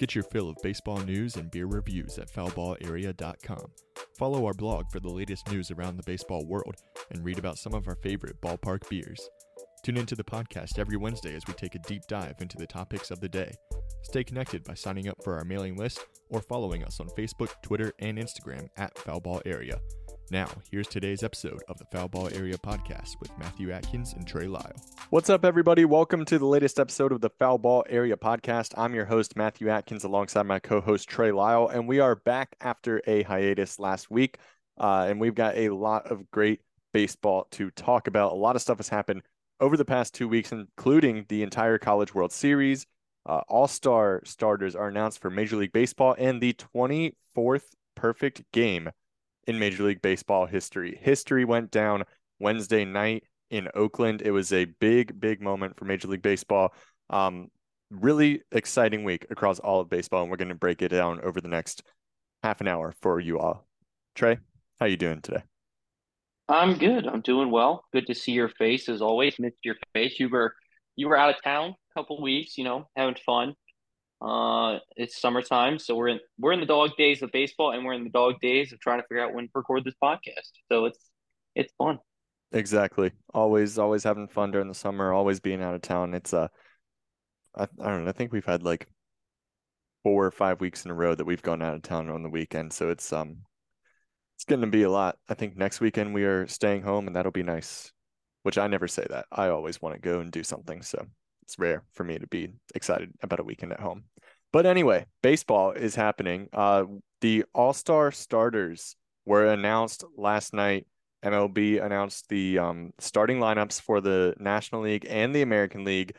Get your fill of baseball news and beer reviews at foulballarea.com. Follow our blog for the latest news around the baseball world and read about some of our favorite ballpark beers. Tune into the podcast every Wednesday as we take a deep dive into the topics of the day. Stay connected by signing up for our mailing list or following us on Facebook, Twitter, and Instagram at Foulball Area. Now, here's today's episode of the Foul Ball Area podcast with Matthew Atkins and Trey Lyle. What's up, everybody? Welcome to the latest episode of the Foul Ball Area podcast. I'm your host, Matthew Atkins, alongside my co host, Trey Lyle, and we are back after a hiatus last week. Uh, and we've got a lot of great baseball to talk about. A lot of stuff has happened over the past two weeks, including the entire College World Series. Uh, All star starters are announced for Major League Baseball and the 24th perfect game in Major League Baseball history. History went down Wednesday night in Oakland. It was a big, big moment for Major League Baseball. Um, really exciting week across all of baseball, and we're going to break it down over the next half an hour for you all. Trey, how you doing today? I'm good. I'm doing well. Good to see your face as always. Missed your face. You were you were out of town a couple weeks, you know, having fun. Uh, it's summertime, so we're in we're in the dog days of baseball, and we're in the dog days of trying to figure out when to record this podcast. So it's it's fun. Exactly. Always, always having fun during the summer. Always being out of town. It's uh, I, I don't know. I think we've had like four or five weeks in a row that we've gone out of town on the weekend. So it's um, it's going to be a lot. I think next weekend we are staying home, and that'll be nice. Which I never say that. I always want to go and do something. So it's rare for me to be excited about a weekend at home. But anyway, baseball is happening. Uh, the All Star starters were announced last night. MLB announced the um, starting lineups for the National League and the American League.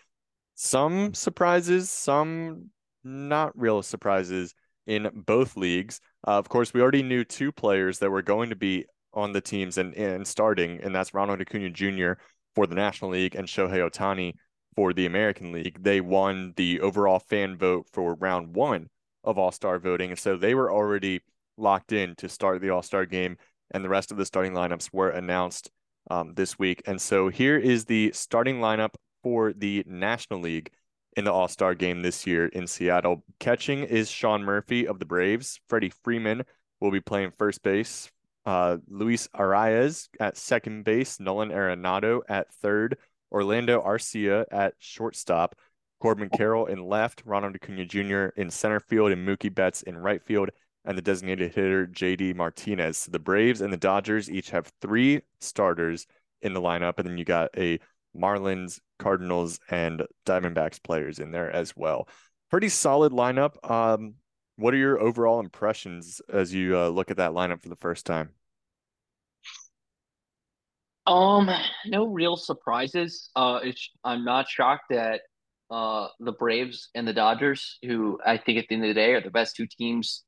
Some surprises, some not real surprises in both leagues. Uh, of course, we already knew two players that were going to be on the teams and, and starting, and that's Ronald Acuna Jr. for the National League and Shohei Ohtani for the American League. They won the overall fan vote for round one of All Star voting. And so they were already locked in to start the All Star game. And the rest of the starting lineups were announced um, this week. And so here is the starting lineup for the National League in the All Star game this year in Seattle. Catching is Sean Murphy of the Braves. Freddie Freeman will be playing first base. Uh, Luis Arraez at second base. Nolan Arenado at third. Orlando Arcia at shortstop, Corbin Carroll in left, Ronald Acuna Jr. in center field, and Mookie Betts in right field, and the designated hitter JD Martinez. So the Braves and the Dodgers each have three starters in the lineup, and then you got a Marlins, Cardinals, and Diamondbacks players in there as well. Pretty solid lineup. Um, what are your overall impressions as you uh, look at that lineup for the first time? Um, no real surprises. Uh, I'm not shocked that uh the Braves and the Dodgers, who I think at the end of the day are the best two teams,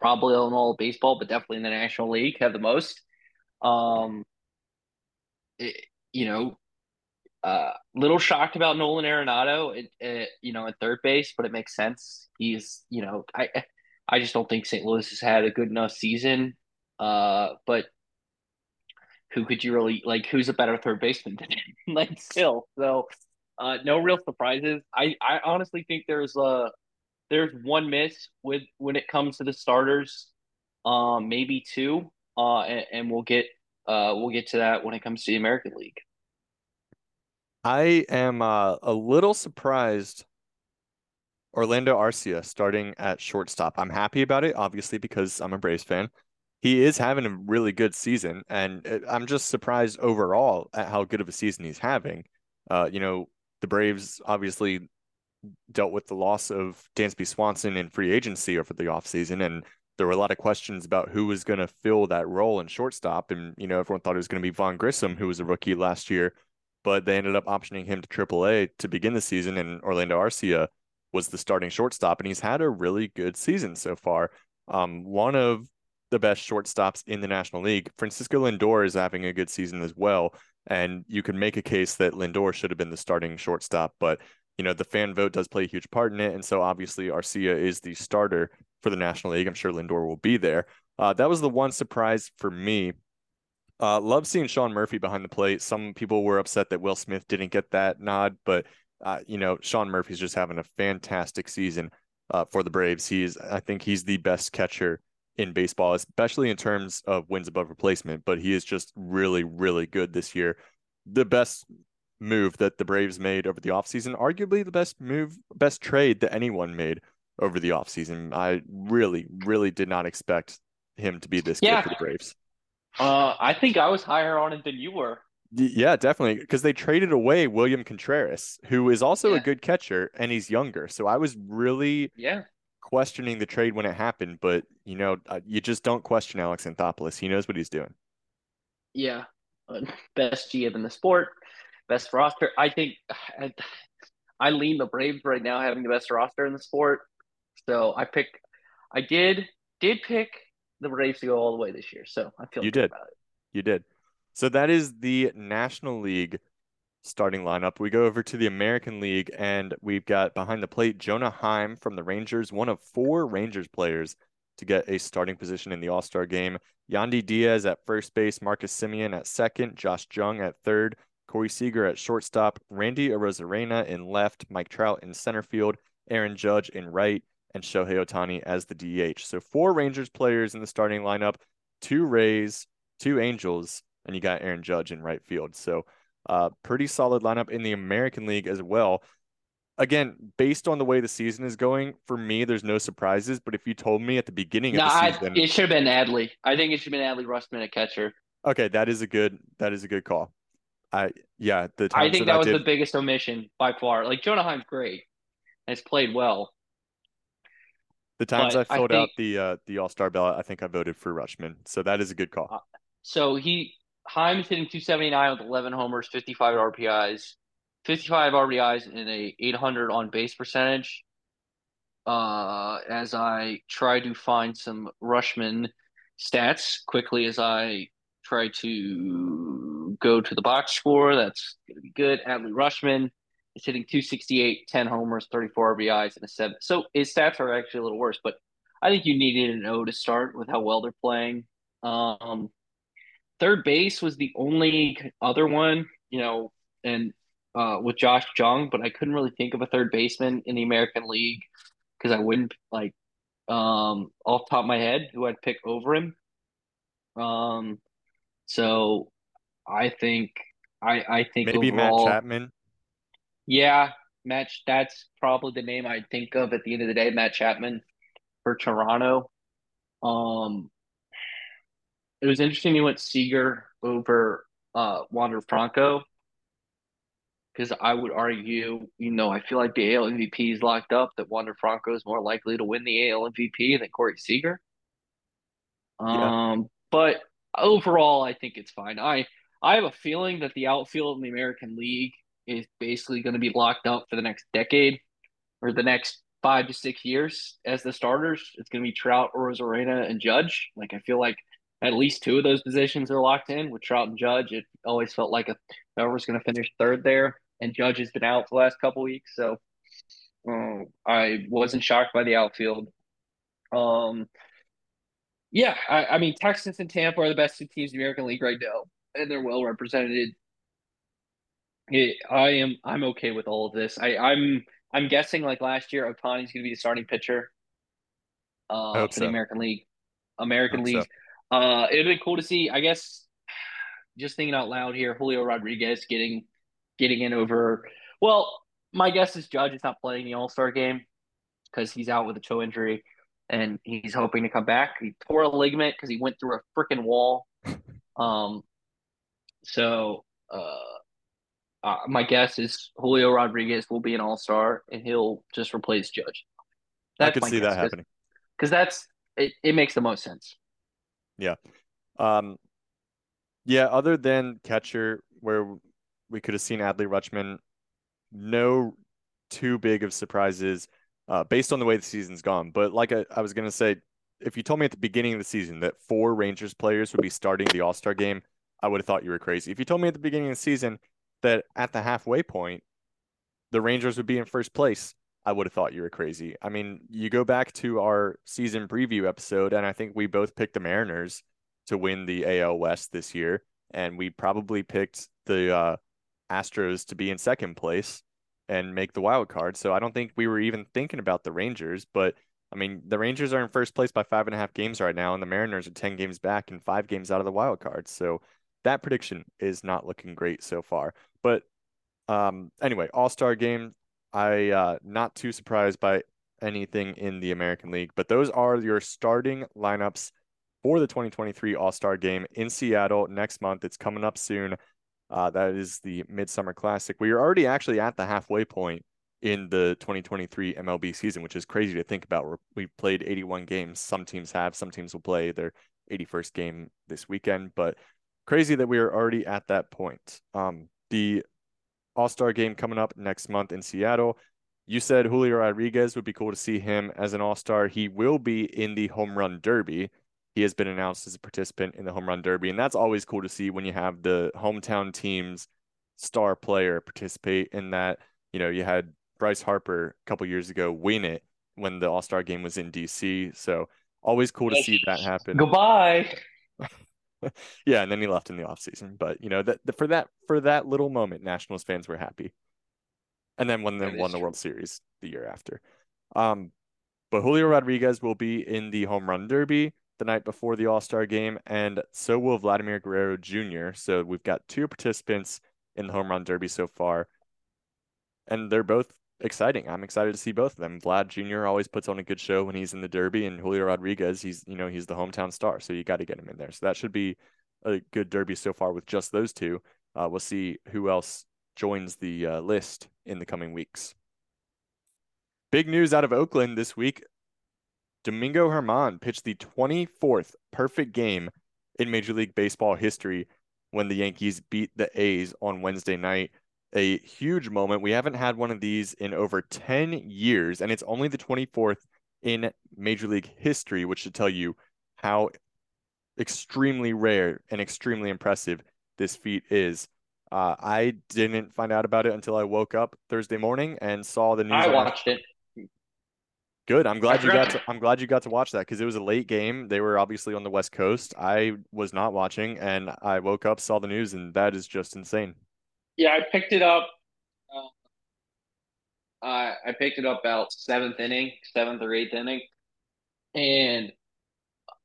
probably in all baseball, but definitely in the National League, have the most. Um, it, you know, uh, little shocked about Nolan Arenado, it, it, you know, at third base, but it makes sense. He's, you know, I, I just don't think St. Louis has had a good enough season. Uh, but who could you really like? Who's a better third baseman than him? like still, so uh, no real surprises. I I honestly think there's a there's one miss with when it comes to the starters, um, maybe two, uh, and, and we'll get uh we'll get to that when it comes to the American League. I am uh, a little surprised Orlando Arcia starting at shortstop. I'm happy about it, obviously, because I'm a Braves fan he is having a really good season, and I'm just surprised overall at how good of a season he's having. Uh, you know, the Braves obviously dealt with the loss of Dansby Swanson in free agency over the offseason, and there were a lot of questions about who was going to fill that role in shortstop. And, you know, everyone thought it was going to be Vaughn Grissom, who was a rookie last year, but they ended up optioning him to AAA to begin the season, and Orlando Arcia was the starting shortstop, and he's had a really good season so far. Um, one of the best shortstops in the National League. Francisco Lindor is having a good season as well. And you can make a case that Lindor should have been the starting shortstop, but you know, the fan vote does play a huge part in it. And so obviously Arcia is the starter for the National League. I'm sure Lindor will be there. Uh, that was the one surprise for me. Uh, love seeing Sean Murphy behind the plate. Some people were upset that Will Smith didn't get that nod, but uh, you know, Sean Murphy's just having a fantastic season uh, for the Braves. He's I think he's the best catcher in baseball, especially in terms of wins above replacement. But he is just really, really good this year. The best move that the Braves made over the offseason, arguably the best move, best trade that anyone made over the offseason. I really, really did not expect him to be this yeah. good for the Braves. Uh, I think I was higher on it than you were. Yeah, definitely. Because they traded away William Contreras, who is also yeah. a good catcher and he's younger. So I was really yeah questioning the trade when it happened, but you know, uh, you just don't question Alex Anthopoulos. He knows what he's doing. Yeah, uh, best GM in the sport, best roster. I think I, I lean the Braves right now having the best roster in the sport. So I pick, I did did pick the Braves to go all the way this year. So I feel you did. You did. So that is the National League starting lineup. We go over to the American League and we've got behind the plate Jonah Heim from the Rangers, one of four Rangers players to get a starting position in the All Star game. Yandy Diaz at first base, Marcus Semien at second, Josh Jung at third, Corey Seager at shortstop, Randy Arozarena in left, Mike Trout in center field, Aaron Judge in right, and Shohei Ohtani as the DH. So four Rangers players in the starting lineup, two Rays, two Angels, and you got Aaron Judge in right field. So uh, pretty solid lineup in the American League as well. Again, based on the way the season is going, for me, there's no surprises. But if you told me at the beginning no, of the season, I, it should have been Adley. I think it should have been Adley Rutschman at catcher. Okay, that is a good that is a good call. I yeah, the I think that, that was did... the biggest omission by far. Like Jonah Heim's great, has played well. The times I filled I think, out the uh, the All Star ballot, I think I voted for Rutschman, so that is a good call. Uh, so he Heim's hitting 279 with 11 homers, 55 RBIs, 55 RBIs, and a 800 on base percentage. Uh, as I try to find some Rutschman stats quickly as I try to go to the box score, that's going to be good. Adley Rutschman is hitting 268, 10 homers, 34 RBIs, and a seven. So his stats are actually a little worse, but I think you needed an O to start with how well they're playing. Um, third base was the only other one, you know, and uh, with Josh Jung, but I couldn't really think of a third baseman in the American League because I wouldn't like um off top of my head who I'd pick over him. Um, so I think I I think maybe overall, Matt Chapman. Yeah, Matt. That's probably the name I'd think of at the end of the day. Matt Chapman for Toronto. Um, it was interesting you went Seager over uh Wander Franco because I would argue, you know, I feel like the AL MVP is locked up. That Wander Franco is more likely to win the AL MVP than Corey Seager. Yeah. Um, but overall, I think it's fine. I I have a feeling that the outfield in the American League is basically going to be locked up for the next decade or the next five to six years as the starters. It's going to be Trout, Arozarena, and Judge. Like I feel like at least two of those positions are locked in with Trout and Judge. It always felt like a, whoever's going to finish third there, and Judge has been out the last couple weeks, so um, I wasn't shocked by the outfield. Um, yeah, I, I, mean Texas and Tampa are the best two teams in the American League right now, and they're well represented. It, I am I'm okay with all of this. I, I'm I'm guessing like last year, Ohtani's going to be the starting pitcher uh, for so. the American League. American League. So. Uh, it'd be cool to see. I guess just thinking out loud here, Julio Rodriguez getting getting in over. Well, my guess is Judge is not playing the All Star game because he's out with a toe injury, and he's hoping to come back. He tore a ligament because he went through a freaking wall. Um, so uh, uh, my guess is Julio Rodriguez will be an All Star, and he'll just replace Judge. That's I could see that happening because that's it, it. makes the most sense. Yeah. Um, yeah, other than catcher, where we could have seen Adley Rutschman, no too big of surprises uh, based on the way the season's gone. But like I, I was going to say, if you told me at the beginning of the season that four Rangers players would be starting the All Star game, I would have thought you were crazy. If you told me at the beginning of the season that at the halfway point, the Rangers would be in first place, I would have thought you were crazy. I mean, you go back to our season preview episode, and I think we both picked the Mariners to win the AL West this year, and we probably picked the uh, Astros to be in second place. and make the wild card. So I don't think we were even thinking about the Rangers. But I mean, the Rangers are in first place by five and a half games right now, and the Mariners are 10 games back and five games out of the wild card. So that prediction is not looking great so far. But um, anyway, All Star game. I uh, not too surprised by anything in the American League, but those are your starting lineups for the 2023 All Star game in Seattle next month. It's coming up soon. Uh, that is the Midsummer Classic. We are already actually at the halfway point in the 2023 MLB season, which is crazy to think about. we played 81 games. Some teams have, some teams will play their 81st game this weekend, but crazy that we are already at that point. Um, the All Star game coming up next month in Seattle. You said Julio Rodriguez would be cool to see him as an All Star. He will be in the Home Run Derby he has been announced as a participant in the home run derby, and that's always cool to see when you have the hometown team's star player participate in that. You know, you had Bryce Harper a couple years ago win it when the All Star game was in DC. So always cool to see that happen. Goodbye. yeah, and then he left in the offseason. But you know that for that for that little moment, Nationals fans were happy. And then when they won the World Series the year after. Um, but Julio Rodriguez will be in the home run derby the night before the All Star game, and so will Vladimir Guerrero Jr. So we've got two participants in the home run derby so far, and they're both exciting. I'm excited to see both of them. Vlad Jr. always puts on a good show when he's in the derby, and Julio Rodriguez, he's you know he's the hometown star, so you got to get him in there. So that should be a good derby so far with just those two. Uh, we'll see who else joins the uh, list in the coming weeks. Big news out of Oakland this week. Domingo Germán pitched the 24th perfect game in Major League Baseball history when the Yankees beat the A's on Wednesday night. A huge moment. We haven't had one of these in over 10 years, and it's only the 24th in Major League history, which should tell you how extremely rare and extremely impressive this feat is. Uh, I didn't find out about it until I woke up Thursday morning and saw the news. I watched it. Good. I'm glad you got to I'm glad you got to watch that because it was a late game. They were obviously on the West Coast. I was not watching and I woke up, saw the news, and that is just insane. Yeah, I picked it up. Uh, I picked it up about seventh inning, seventh or eighth inning, and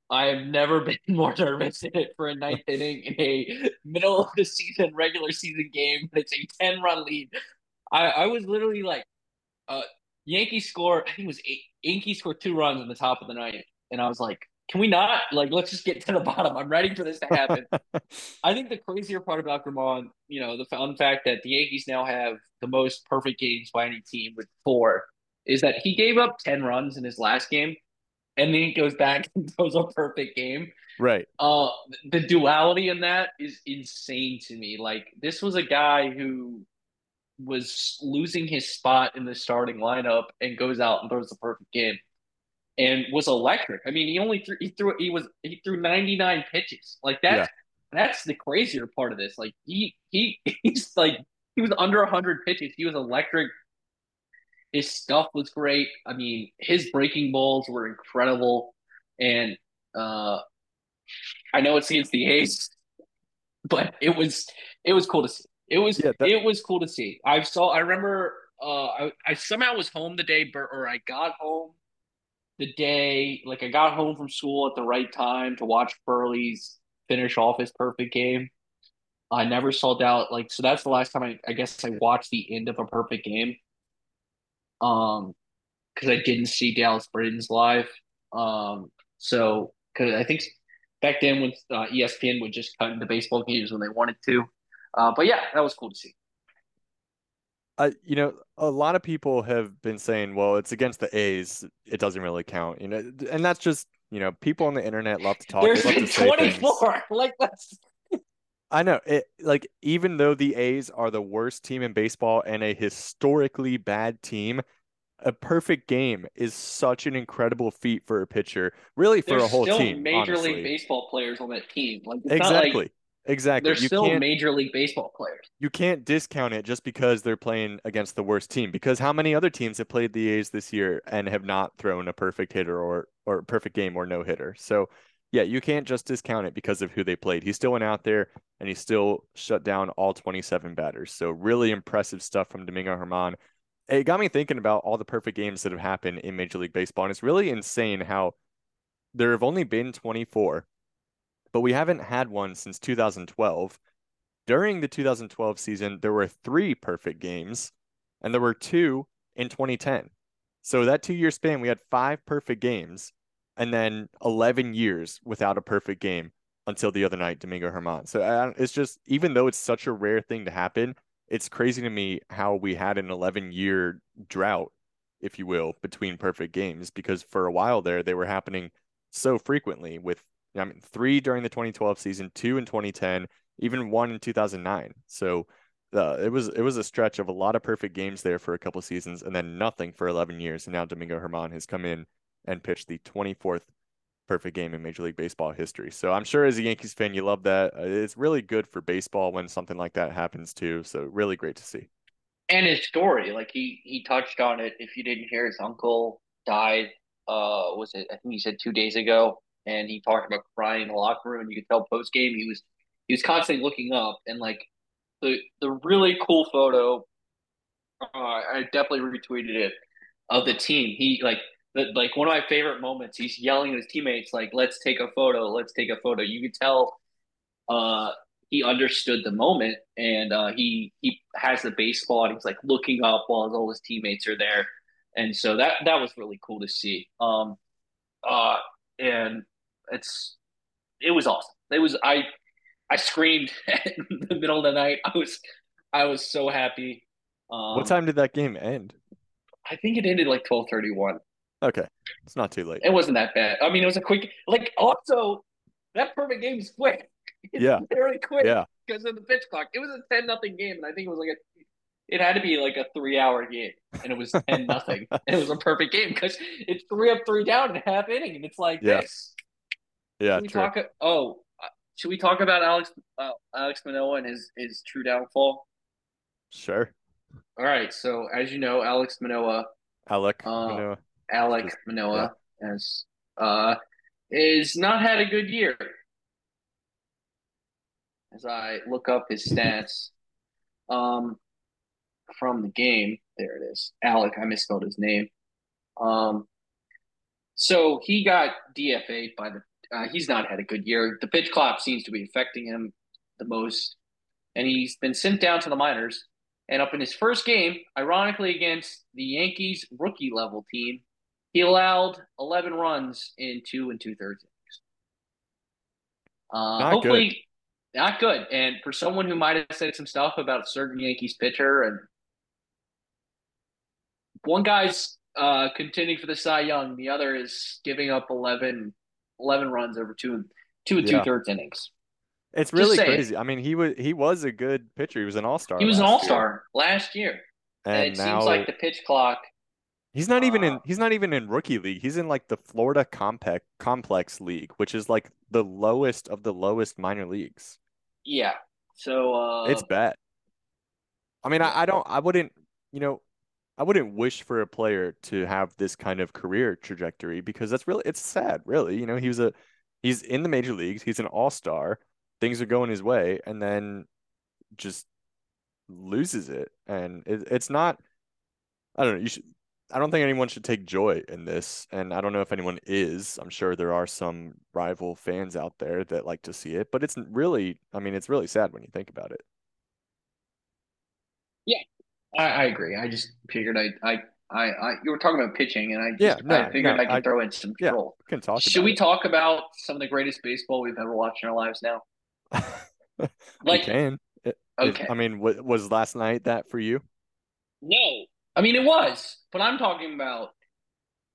I've never been more nervous in it for a ninth inning in a middle of the season regular season game. It's a ten run lead. I I was literally like, uh, Yankees score. I think it was eight. Yankees scored two runs in the top of the ninth, and I was like, "Can we not? Like, let's just get to the bottom. I'm ready for this to happen." I think the crazier part about Germán, you know, the fun fact that the Yankees now have the most perfect games by any team with four, is that he gave up ten runs in his last game, and then he goes back and throws a perfect game. Right. Uh, the duality in that is insane to me. Like, this was a guy who was losing his spot in the starting lineup and goes out and throws the perfect game and was electric. I mean, he only threw he threw he was he threw 99 pitches. Like that yeah. that's the crazier part of this. Like he he he's like he was under 100 pitches. He was electric. His stuff was great. I mean, his breaking balls were incredible and uh I know it's against the A's, but it was it was cool to see. It was yeah, that... it was cool to see. I saw. I remember. Uh, I, I somehow was home the day, or I got home the day. Like I got home from school at the right time to watch Buehrle's finish off his perfect game. I never sold out. Like so, that's the last time I, I guess I watched the end of a perfect game. Um, because I didn't see Dallas Braden's live. Um, so because I think back then when uh, ESPN would just cut into baseball games when they wanted to. Uh, but yeah, that was cool to see. Uh, you know, a lot of people have been saying, well, it's against the A's. It doesn't really count, you know, and that's just, you know, people on the internet love to talk. There's like 24. Like, that's. I know it. Like, even though the A's are the worst team in baseball and a historically bad team, a perfect game is such an incredible feat for a pitcher, really for There's a whole still team. Major honestly. league baseball players on that team. Like, exactly. Like Exactly. They're you still major league baseball players. You can't discount it just because they're playing against the worst team. Because how many other teams have played the A's this year and have not thrown a perfect hitter or or perfect game or no hitter? So yeah, you can't just discount it because of who they played. He still went out there and he still shut down all 27 batters. So really impressive stuff from Domingo Germán. it got me thinking about all the perfect games that have happened in Major League Baseball. And it's really insane how there have only been 24, but we haven't had one since 2012. During the 2012 season, there were three perfect games, and there were two in 2010. So that two year span, we had five perfect games, and then 11 years without a perfect game until the other night, Domingo Germán. So uh, it's just, even though it's such a rare thing to happen, it's crazy to me how we had an 11 year drought, if you will, between perfect games because for a while there they were happening so frequently with I mean three during the 2012 season, two in 2010, even one in 2009. So uh, it was it was a stretch of a lot of perfect games there for a couple seasons and then nothing for 11 years and now Domingo Germán has come in and pitched the 24th perfect game in Major League Baseball history. So I'm sure as a Yankees fan, you love that. Uh, it's really good for baseball when something like that happens too. So really great to see. And his story, like he he touched on it. If you didn't hear, his uncle died. Uh, was it? I think he said two days ago, and he talked about crying in the locker room. You could tell post game he was he was constantly looking up, and like the the really cool photo. Uh, I definitely retweeted it of the team. He like like one of my favorite moments. He's yelling at his teammates like, "Let's take a photo. Let's take a photo." You could tell uh, he understood the moment, and uh, he he has the baseball, and he's like looking up while all his teammates are there, and so that that was really cool to see. Um, uh, and it's it was awesome. It was I I screamed in the middle of the night. I was I was so happy. Um, what time did that game end? I think it ended like twelve thirty one. Okay, it's not too late. It wasn't that bad. I mean, it was a quick. Like also, that perfect game is quick. It's yeah, very quick. Yeah, because of the pitch clock. It was a ten nothing game, and I think it was like a. It had to be like a three hour game, and it was ten nothing. it was a perfect game because it's three up, three down in half inning, and it's like yeah. this. Yeah, should we true. talk? Oh, uh, should we talk about Alex uh, Alex Manoah and his his true downfall? Sure. All right. So as you know, Alex Manoah. Alek uh, Manoah. Alek Manoah yeah. has uh, is not had a good year. As I look up his stats um, from the game, there it is. Alek, I misspelled his name. Um, so he got DFA'd by the. Uh, he's not had a good year. The pitch clock seems to be affecting him the most, and he's been sent down to the minors. And up in his first game, ironically against the Yankees rookie level team, he allowed 11 runs in two and two thirds innings. Uh, not hopefully, good. not good. And for someone who might have said some stuff about a certain Yankees pitcher, and one guy's uh, contending for the Cy Young, the other is giving up 11, 11 runs over two, two and yeah. two thirds innings. It's really crazy. I mean, he was he was a good pitcher. He was an all star. He was an all star last year, and, and it now, seems like the pitch clock He's not even in uh, he's not even in rookie league. He's in like the Florida Complex Complex League, which is like the lowest of the lowest minor leagues. Yeah. So uh It's bad. I mean, I, I don't I wouldn't, you know, I wouldn't wish for a player to have this kind of career trajectory because that's really it's sad, really. You know, he was a he's in the major leagues, he's an all-star, things are going his way and then just loses it and it, it's not I don't know, you should I don't think anyone should take joy in this, and I don't know if anyone is. I'm sure there are some rival fans out there that like to see it, but it's really, I mean, it's really sad when you think about it. Yeah, I, I agree. I just figured I, I, I, I, you were talking about pitching, and I, just, yeah, no, I figured no, I could I, throw in some yeah, troll. Can talk. Should we talk about some of the greatest baseball we've ever watched in our lives now? like, can. It, okay. If, I mean, was last night that for you? No, I mean, it was, but I'm talking about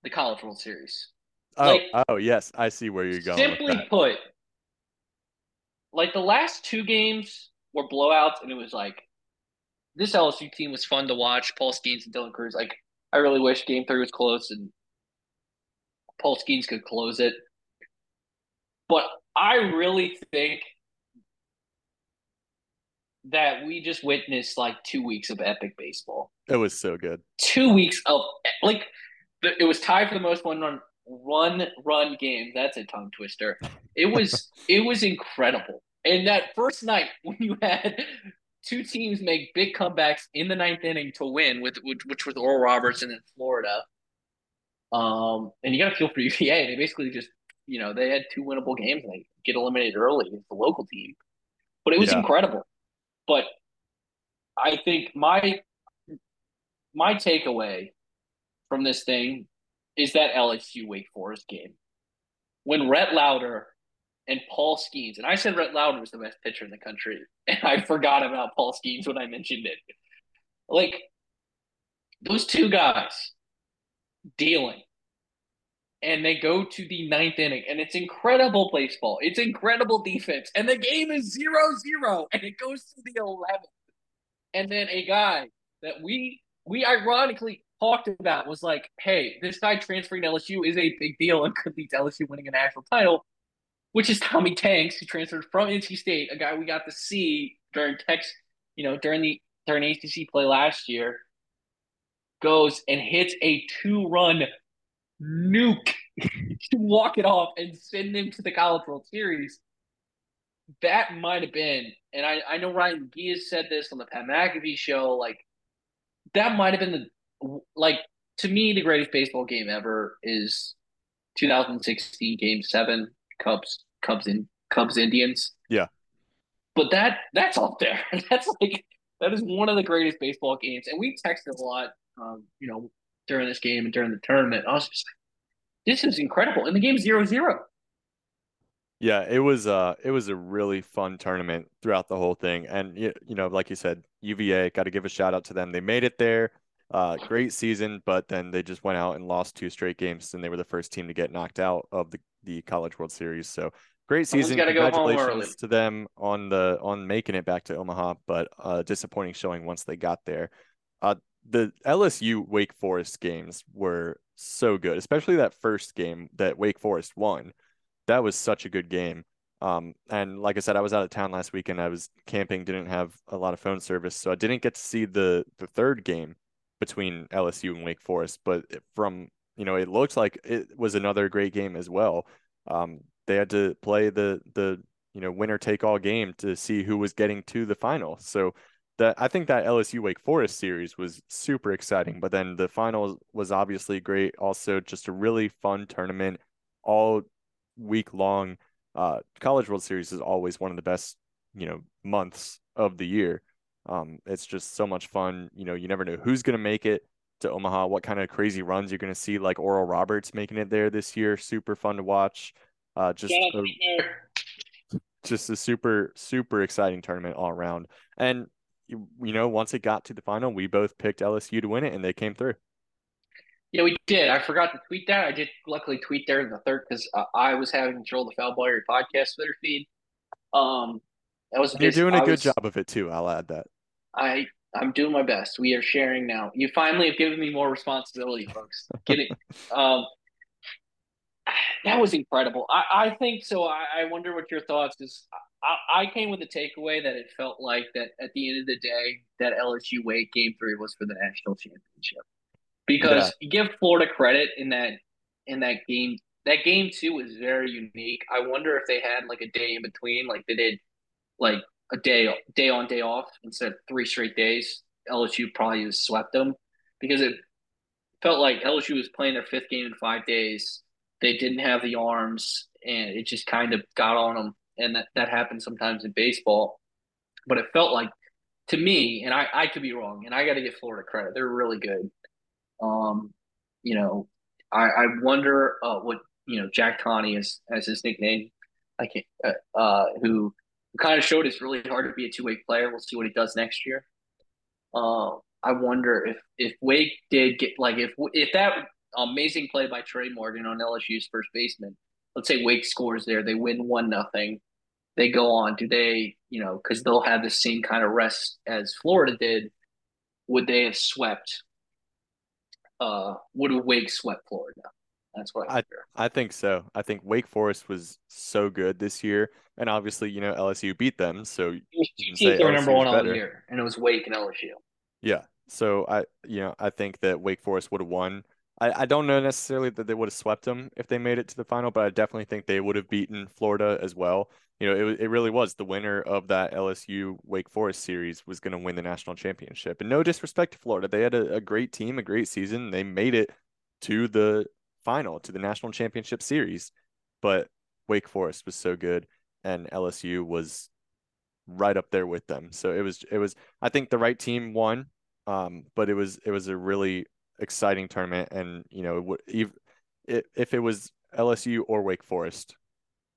the College World Series. Oh, like, oh yes, I see where you're going. Simply put, like the last two games were blowouts, and it was like this LSU team was fun to watch. Paul Skenes and Dylan Crews. Like, I really wish Game Three was close and Paul Skenes could close it. But I really think that we just witnessed like two weeks of epic baseball. It was so good. Two weeks of like it was tied for the most one run run run game. That's a tongue twister. It was it was incredible. And that first night when you had two teams make big comebacks in the ninth inning to win, with which, which was Oral Roberts and then Florida. Um, and you got to feel for UVA. They basically just, you know, they had two winnable games and they get eliminated early against the local team. But it was yeah. incredible. But I think my my takeaway from this thing is that LSU Wake Forest game. When Rhett Lowder and Paul Skenes. and I said Rhett Loud was the best pitcher in the country, and I forgot about Paul Skenes when I mentioned it. Like those two guys dealing. And they go to the ninth inning, and it's incredible baseball. It's incredible defense, and the game is zero zero, and it goes to the 11th. And then a guy that we we ironically talked about was like, hey, this guy transferring to LSU is a big deal and could lead to LSU winning a national title, which is Tommy Tanks, who transferred from NC State, a guy we got to see during Tex, you know, during the during ACC play last year, goes and hits a two-run nuke to walk it off and send them to the College World Series. That might have been, and I, I know Ryan has said this on the Pat McAfee show, like that might have been the like to me the greatest baseball game ever is 2016 game 7 Cubs Cubs in Cubs Indians. Yeah. But that that's up there. That's like that is one of the greatest baseball games and we texted a lot um, you know during this game and during the tournament. I was just like this is incredible. And the game's 0-0. Yeah, it was uh it was a really fun tournament throughout the whole thing. And you, you know, like you said, UVA got to give a shout out to them. They made it there. Uh, great season, but then they just went out and lost two straight games, and they were the first team to get knocked out of the, the College World Series. So great season. Congratulations to them on the on making it back to Omaha, but uh, disappointing showing once they got there. Uh, the LSU Wake Forest games were so good, especially that first game that Wake Forest won. That was such a good game. Um, and like I said, I was out of town last weekend. I was camping, didn't have a lot of phone service, so I didn't get to see the the third game between LSU and Wake Forest. But from you know, it looked like it was another great game as well. Um, they had to play the the you know winner take all game to see who was getting to the final. So that I think that LSU Wake Forest series was super exciting. But then the final was obviously great. Also, just a really fun tournament all week long. Uh, College World Series is always one of the best you know months of the year. Um, it's just so much fun. You know, you never know who's going to make it to Omaha, what kind of crazy runs you're going to see, like Oral Roberts making it there this year. Super fun to watch. Uh, just a, just a super super exciting tournament all around. And you, you know, once it got to the final, we both picked LSU to win it, and they came through. Yeah, we did. I forgot to tweet that. I did luckily tweet there in the third because uh, I was having control of the Foul Area podcast Twitter feed. Um, that was you're doing a good was, job of it too. I'll add that. I I'm doing my best. We are sharing now. You finally have given me more responsibility, folks. Kidding. um, that was incredible. I, I think so. I, I wonder what your thoughts is. I, I came with the takeaway that it felt like that at the end of the day, that LSU Wake game three was for the national championship. Because yeah. you give Florida credit in that in that game. That game two was very unique. I wonder if they had like a day in between, like they did like a day day on day off instead of three straight days, LSU probably just swept them because it felt like LSU was playing their fifth game in five days. They didn't have the arms, and it just kind of got on them. And that, that happens sometimes in baseball. But it felt like, to me, and I, I could be wrong, and I got to give Florida credit. They're really good. Um, you know, I, I wonder uh, what, you know, Jack Toney is as his nickname. I can't, uh, uh, who kind of showed it's really hard to be a two way player. We'll see what he does next year. Uh, I wonder if if Wake did get like if if that amazing play by Trey Morgan on LSU's first baseman, let's say Wake scores there, they win one nothing, they go on. Do they, you know, because they'll have the same kind of rest as Florida did? Would they have swept? Uh, would Wake swept Florida? That's what I, I, I think so. I think Wake Forest was so good this year, and obviously, you know, LSU beat them, so you can were number one all year, and it was Wake and LSU. Yeah, so I, you know, I think that Wake Forest would have won. I, I don't know necessarily that they would have swept them if they made it to the final, but I definitely think they would have beaten Florida as well. You know, it it really was the winner of that LSU Wake Forest series was going to win the national championship. And no disrespect to Florida, they had a, a great team, a great season. They made it to the final, to the national championship series, but Wake Forest was so good, and LSU was right up there with them. So it was it was I think the right team won, um, but it was it was a really exciting tournament, and you know, if if it was LSU or Wake Forest,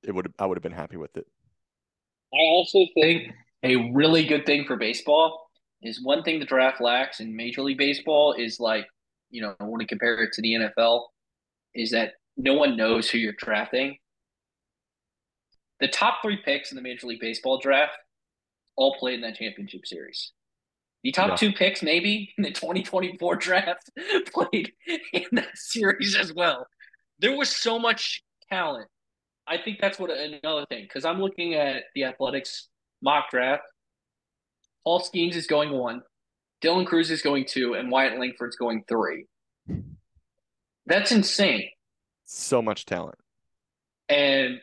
it would I would have been happy with it. I also think a really good thing for baseball is one thing the draft lacks in Major League Baseball is like, you know, want to compare it to the NFL, is that no one knows who you're drafting. The top three picks in the Major League Baseball draft all played in that championship series. The top yeah. two picks, maybe in the 2024 draft, played in that series as well. There was so much talent. I think that's what another thing because I'm looking at the Athletics mock draft. Paul Skenes is going one, Dylan Crews is going two, and Wyatt Langford's going three. That's insane. So much talent. And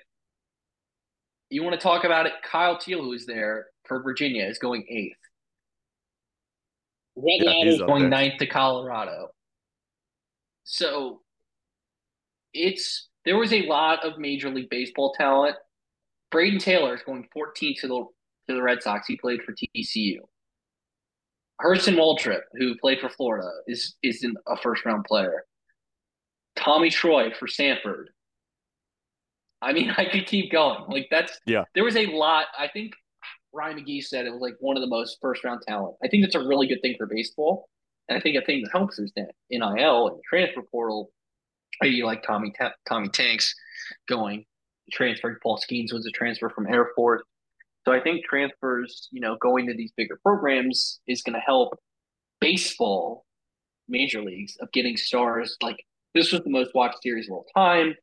you want to talk about it? Kyle Teel, who is there for Virginia, is going eighth. Red yeah, is going ninth to Colorado. So it's there was a lot of Major League Baseball talent. Brayden Taylor is going 14th to the to the Red Sox. He played for TCU. Hurston Waldrep, who played for Florida, is is a first round player. Tommy Troy for Stanford. I mean, I could keep going. Like that's yeah. There was a lot. I think Ryan McGee said it was like one of the most first round talent. I think that's a really good thing for baseball. And I think a thing that helps is that NIL and transfer portal, you like Tommy Ta- Tommy Tanks going, transferring Paul Skenes was a transfer from Air Force. So I think transfers, you know, going to these bigger programs is going to help baseball major leagues of getting stars. Like this was the most watched series of all time.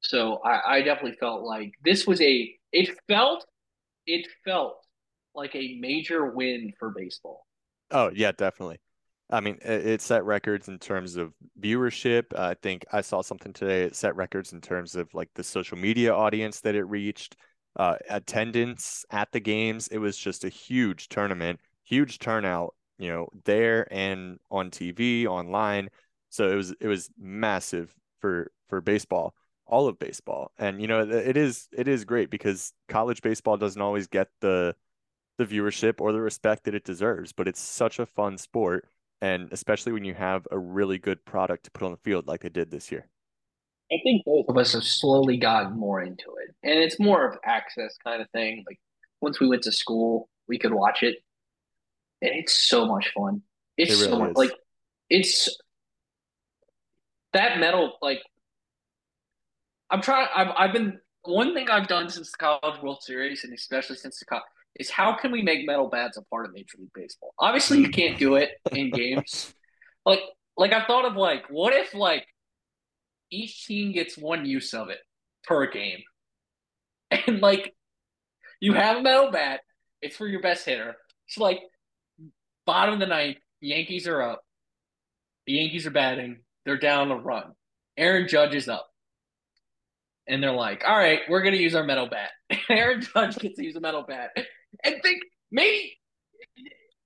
So I, I definitely felt like this was a, it felt it felt like a major win for baseball. Oh yeah, definitely. I mean, it, set records in terms of viewership. I think I saw something today. It set records in terms of like the social media audience that it reached, uh, attendance at the games. It was just a huge tournament, huge turnout. You know, there and on TV, online. So it was it was massive for for baseball all of baseball. And you know, it is it is great because college baseball doesn't always get the the viewership or the respect that it deserves, but it's such a fun sport and especially when you have a really good product to put on the field like they did this year. I think both of us have slowly gotten more into it. And it's more of access kind of thing. Like once we went to school, we could watch it. And it's so much fun. It's it really so much, like it's that metal like I'm trying. I've I've been one thing I've done since the College World Series, and especially since the college, is how can we make metal bats a part of Major League Baseball? Obviously, you can't do it in games. Like, like I thought of like, what if like each team gets one use of it per game, and like you have a metal bat, it's for your best hitter. It's like bottom of the ninth, Yankees are up. The Yankees are batting. They're down a run. Aaron Judge is up and they're like, "All right, we're gonna use our metal bat." Aaron Judge gets to use a metal bat, and think maybe,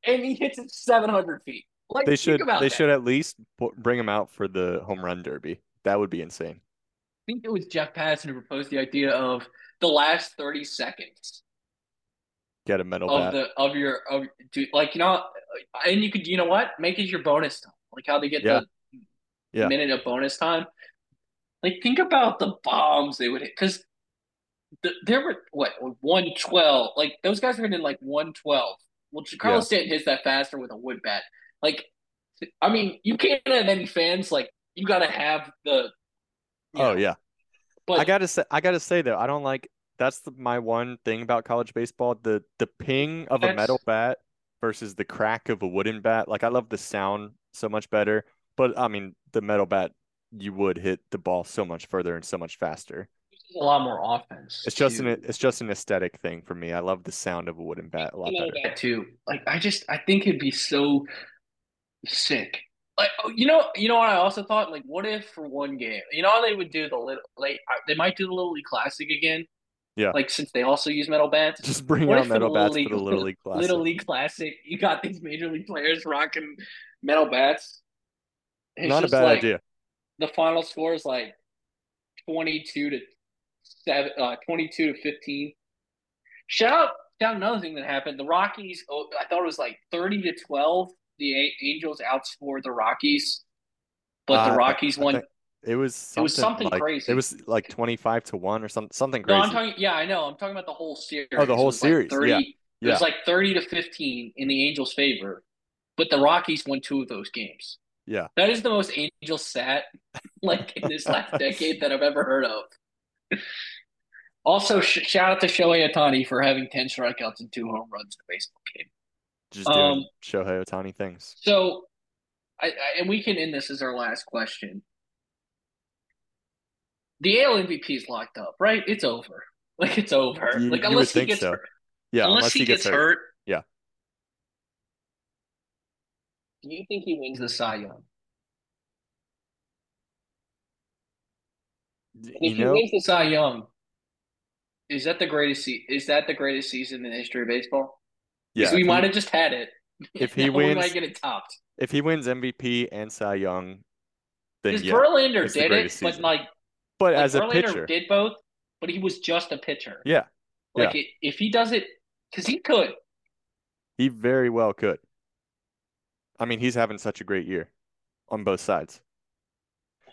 and he hits it seven hundred feet. Like they should, they that. should at least bring him out for the home run derby. That would be insane. I think it was Jeff Passan who proposed the idea of the last thirty seconds. Get a metal of bat. the of your of like you know, and you could you know what make it your bonus time, like how they get yeah. the yeah. minute of bonus time. Like, think about the bombs they would hit because the, there were what one twelve. Like those guys were hitting like one twelve. Well, Carlos yeah. Stanton hits that faster with a wood bat. Like, I mean, you can't have any fans. Like, you got to have the. Oh know, yeah, but I gotta say, I gotta say though, I don't like. That's the, my one thing about college baseball: the the ping of a metal bat versus the crack of a wooden bat. Like, I love the sound so much better. But I mean, the metal bat you would hit the ball so much further and so much faster. A lot more offense. It's just too. an it's just an aesthetic thing for me. I love the sound of a wooden bat a lot better. That too. Like I just I think it'd be so sick like oh, you know, you know what I also thought like, what if for one game, you know how they would do the little like they might do the Little League Classic again. Yeah. Like since they also use metal bats. Just bring out metal bats Little for the Little League Classic. Little League Classic, you got these major league players rocking metal bats. It's Not a bad like, idea. The final score is like twenty-two to seven, uh, twenty-two to fifteen. Shout out, out another thing that happened. The Rockies, oh, I thought it was like thirty to twelve. The A- Angels outscored the Rockies, but Uh, the Rockies I won. It was something, It was something like, crazy. It was like 25 to 1 or something something No, crazy. I'm talking. Yeah, I know. I'm talking about the whole series. Oh, the whole was like series, 30, yeah, It was like thirty to fifteen in the Angels' favor, but the Rockies won two of those games. Yeah. That is the most Angel stat like in this last decade that I've ever heard of. Also, sh- shout out to Shohei Ohtani for having ten strikeouts and two home runs in a baseball game. Just doing um, Shohei Ohtani things. So, I, I and we can end this as our last question. The AL MVP is locked up, right? It's over. Like it's over. You- like unless he gets so. hurt. Yeah, unless, he, gets, hurt. Yeah. Do you think he wins the Cy Young? Y- And You if he wins the Cy Young, is that the greatest? Se- is that the greatest season in the history of baseball? yeah, we might have just had it. if he wins, we might get it topped. if he wins MVP and Cy Young, then Because yeah. Verlander did it, greatest but like, But like as a Verlander pitcher, did both, but he was just a pitcher. yeah, Like it, if he does it, because he could. he very well could. I mean, he's having such a great year on both sides.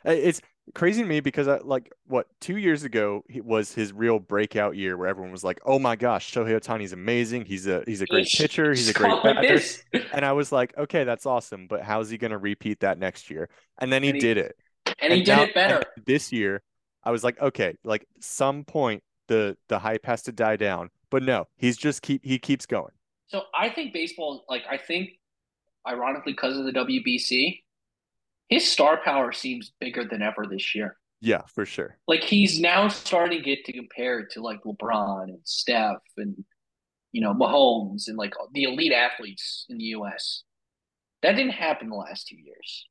It's crazy to me because I like what two years ago he was his real breakout year where everyone was like, "Oh my gosh, Shohei Ohtani's amazing. He's a he's a great pitcher. He's a great batter." And I was like, "Okay, that's awesome, but how's he going to repeat that next year?" And then he And he- did it. and he And did it better. this year, I was like, okay, like some point the the hype has to die down. But no, he's just keep he keeps going. So I think baseball, like I think, ironically, because of the WBC, his star power seems bigger than ever this year. Yeah, for sure. Like he's now starting to get to compare to like LeBron and Steph and you know Mahomes and like the elite athletes in the U.S. That didn't happen the last two years.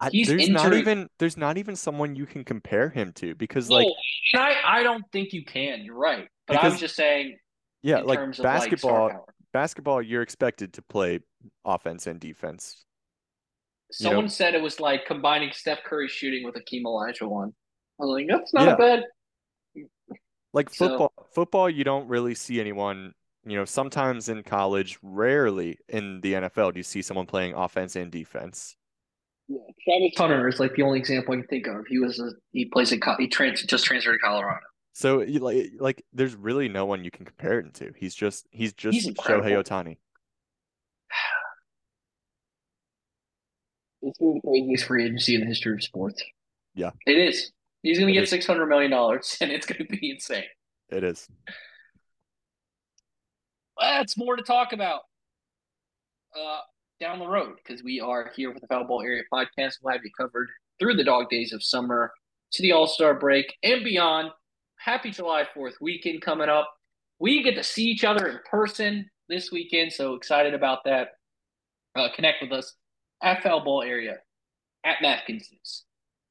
I, He's there's not even there's not even someone you can compare him to because like no, I I don't think you can. You're right, but Because- just saying yeah, in like terms of like star basketball power. basketball you're expected to play offense and defense. you know- Someone said it was like combining Steph Curry shooting with Akeem Olajuwon. I was like, that's not Yeah. a bad. Like So- football football you don't really see anyone, you know, sometimes in college, rarely in the NFL do you see someone playing offense and defense. Yeah, Travis Hunter is like the only example I can think of. He was a, he plays in he trans just transferred to Colorado. So like like there's really no one you can compare him to. He's just he's just He's. Shohei Ohtani. It's been the craziest free agency in the history of sports. Yeah. it is. He's going to get six hundred million dollars, and it's going to be insane. It is. That's more to talk about uh, down the road because we are here with the Foul Ball Area Podcast. We'll have you covered through the dog days of summer to the All Star break and beyond. Happy July 4th weekend coming up. We get to see each other in person this weekend, so excited about that. Uh, connect with us at Foul Ball Area, at Mathkinsons,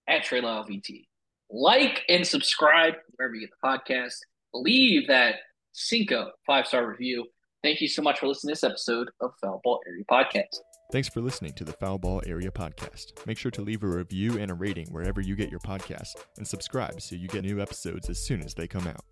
at Trey Lyle VT. Like and subscribe wherever you get the podcast. Leave that Cinco five star review. Thank you so much for listening to this episode of Foul Ball Area Podcast. Thanks for listening to the Foul Ball Area Podcast. Make sure to leave a review and a rating wherever you get your podcasts and subscribe so you get new episodes as soon as they come out.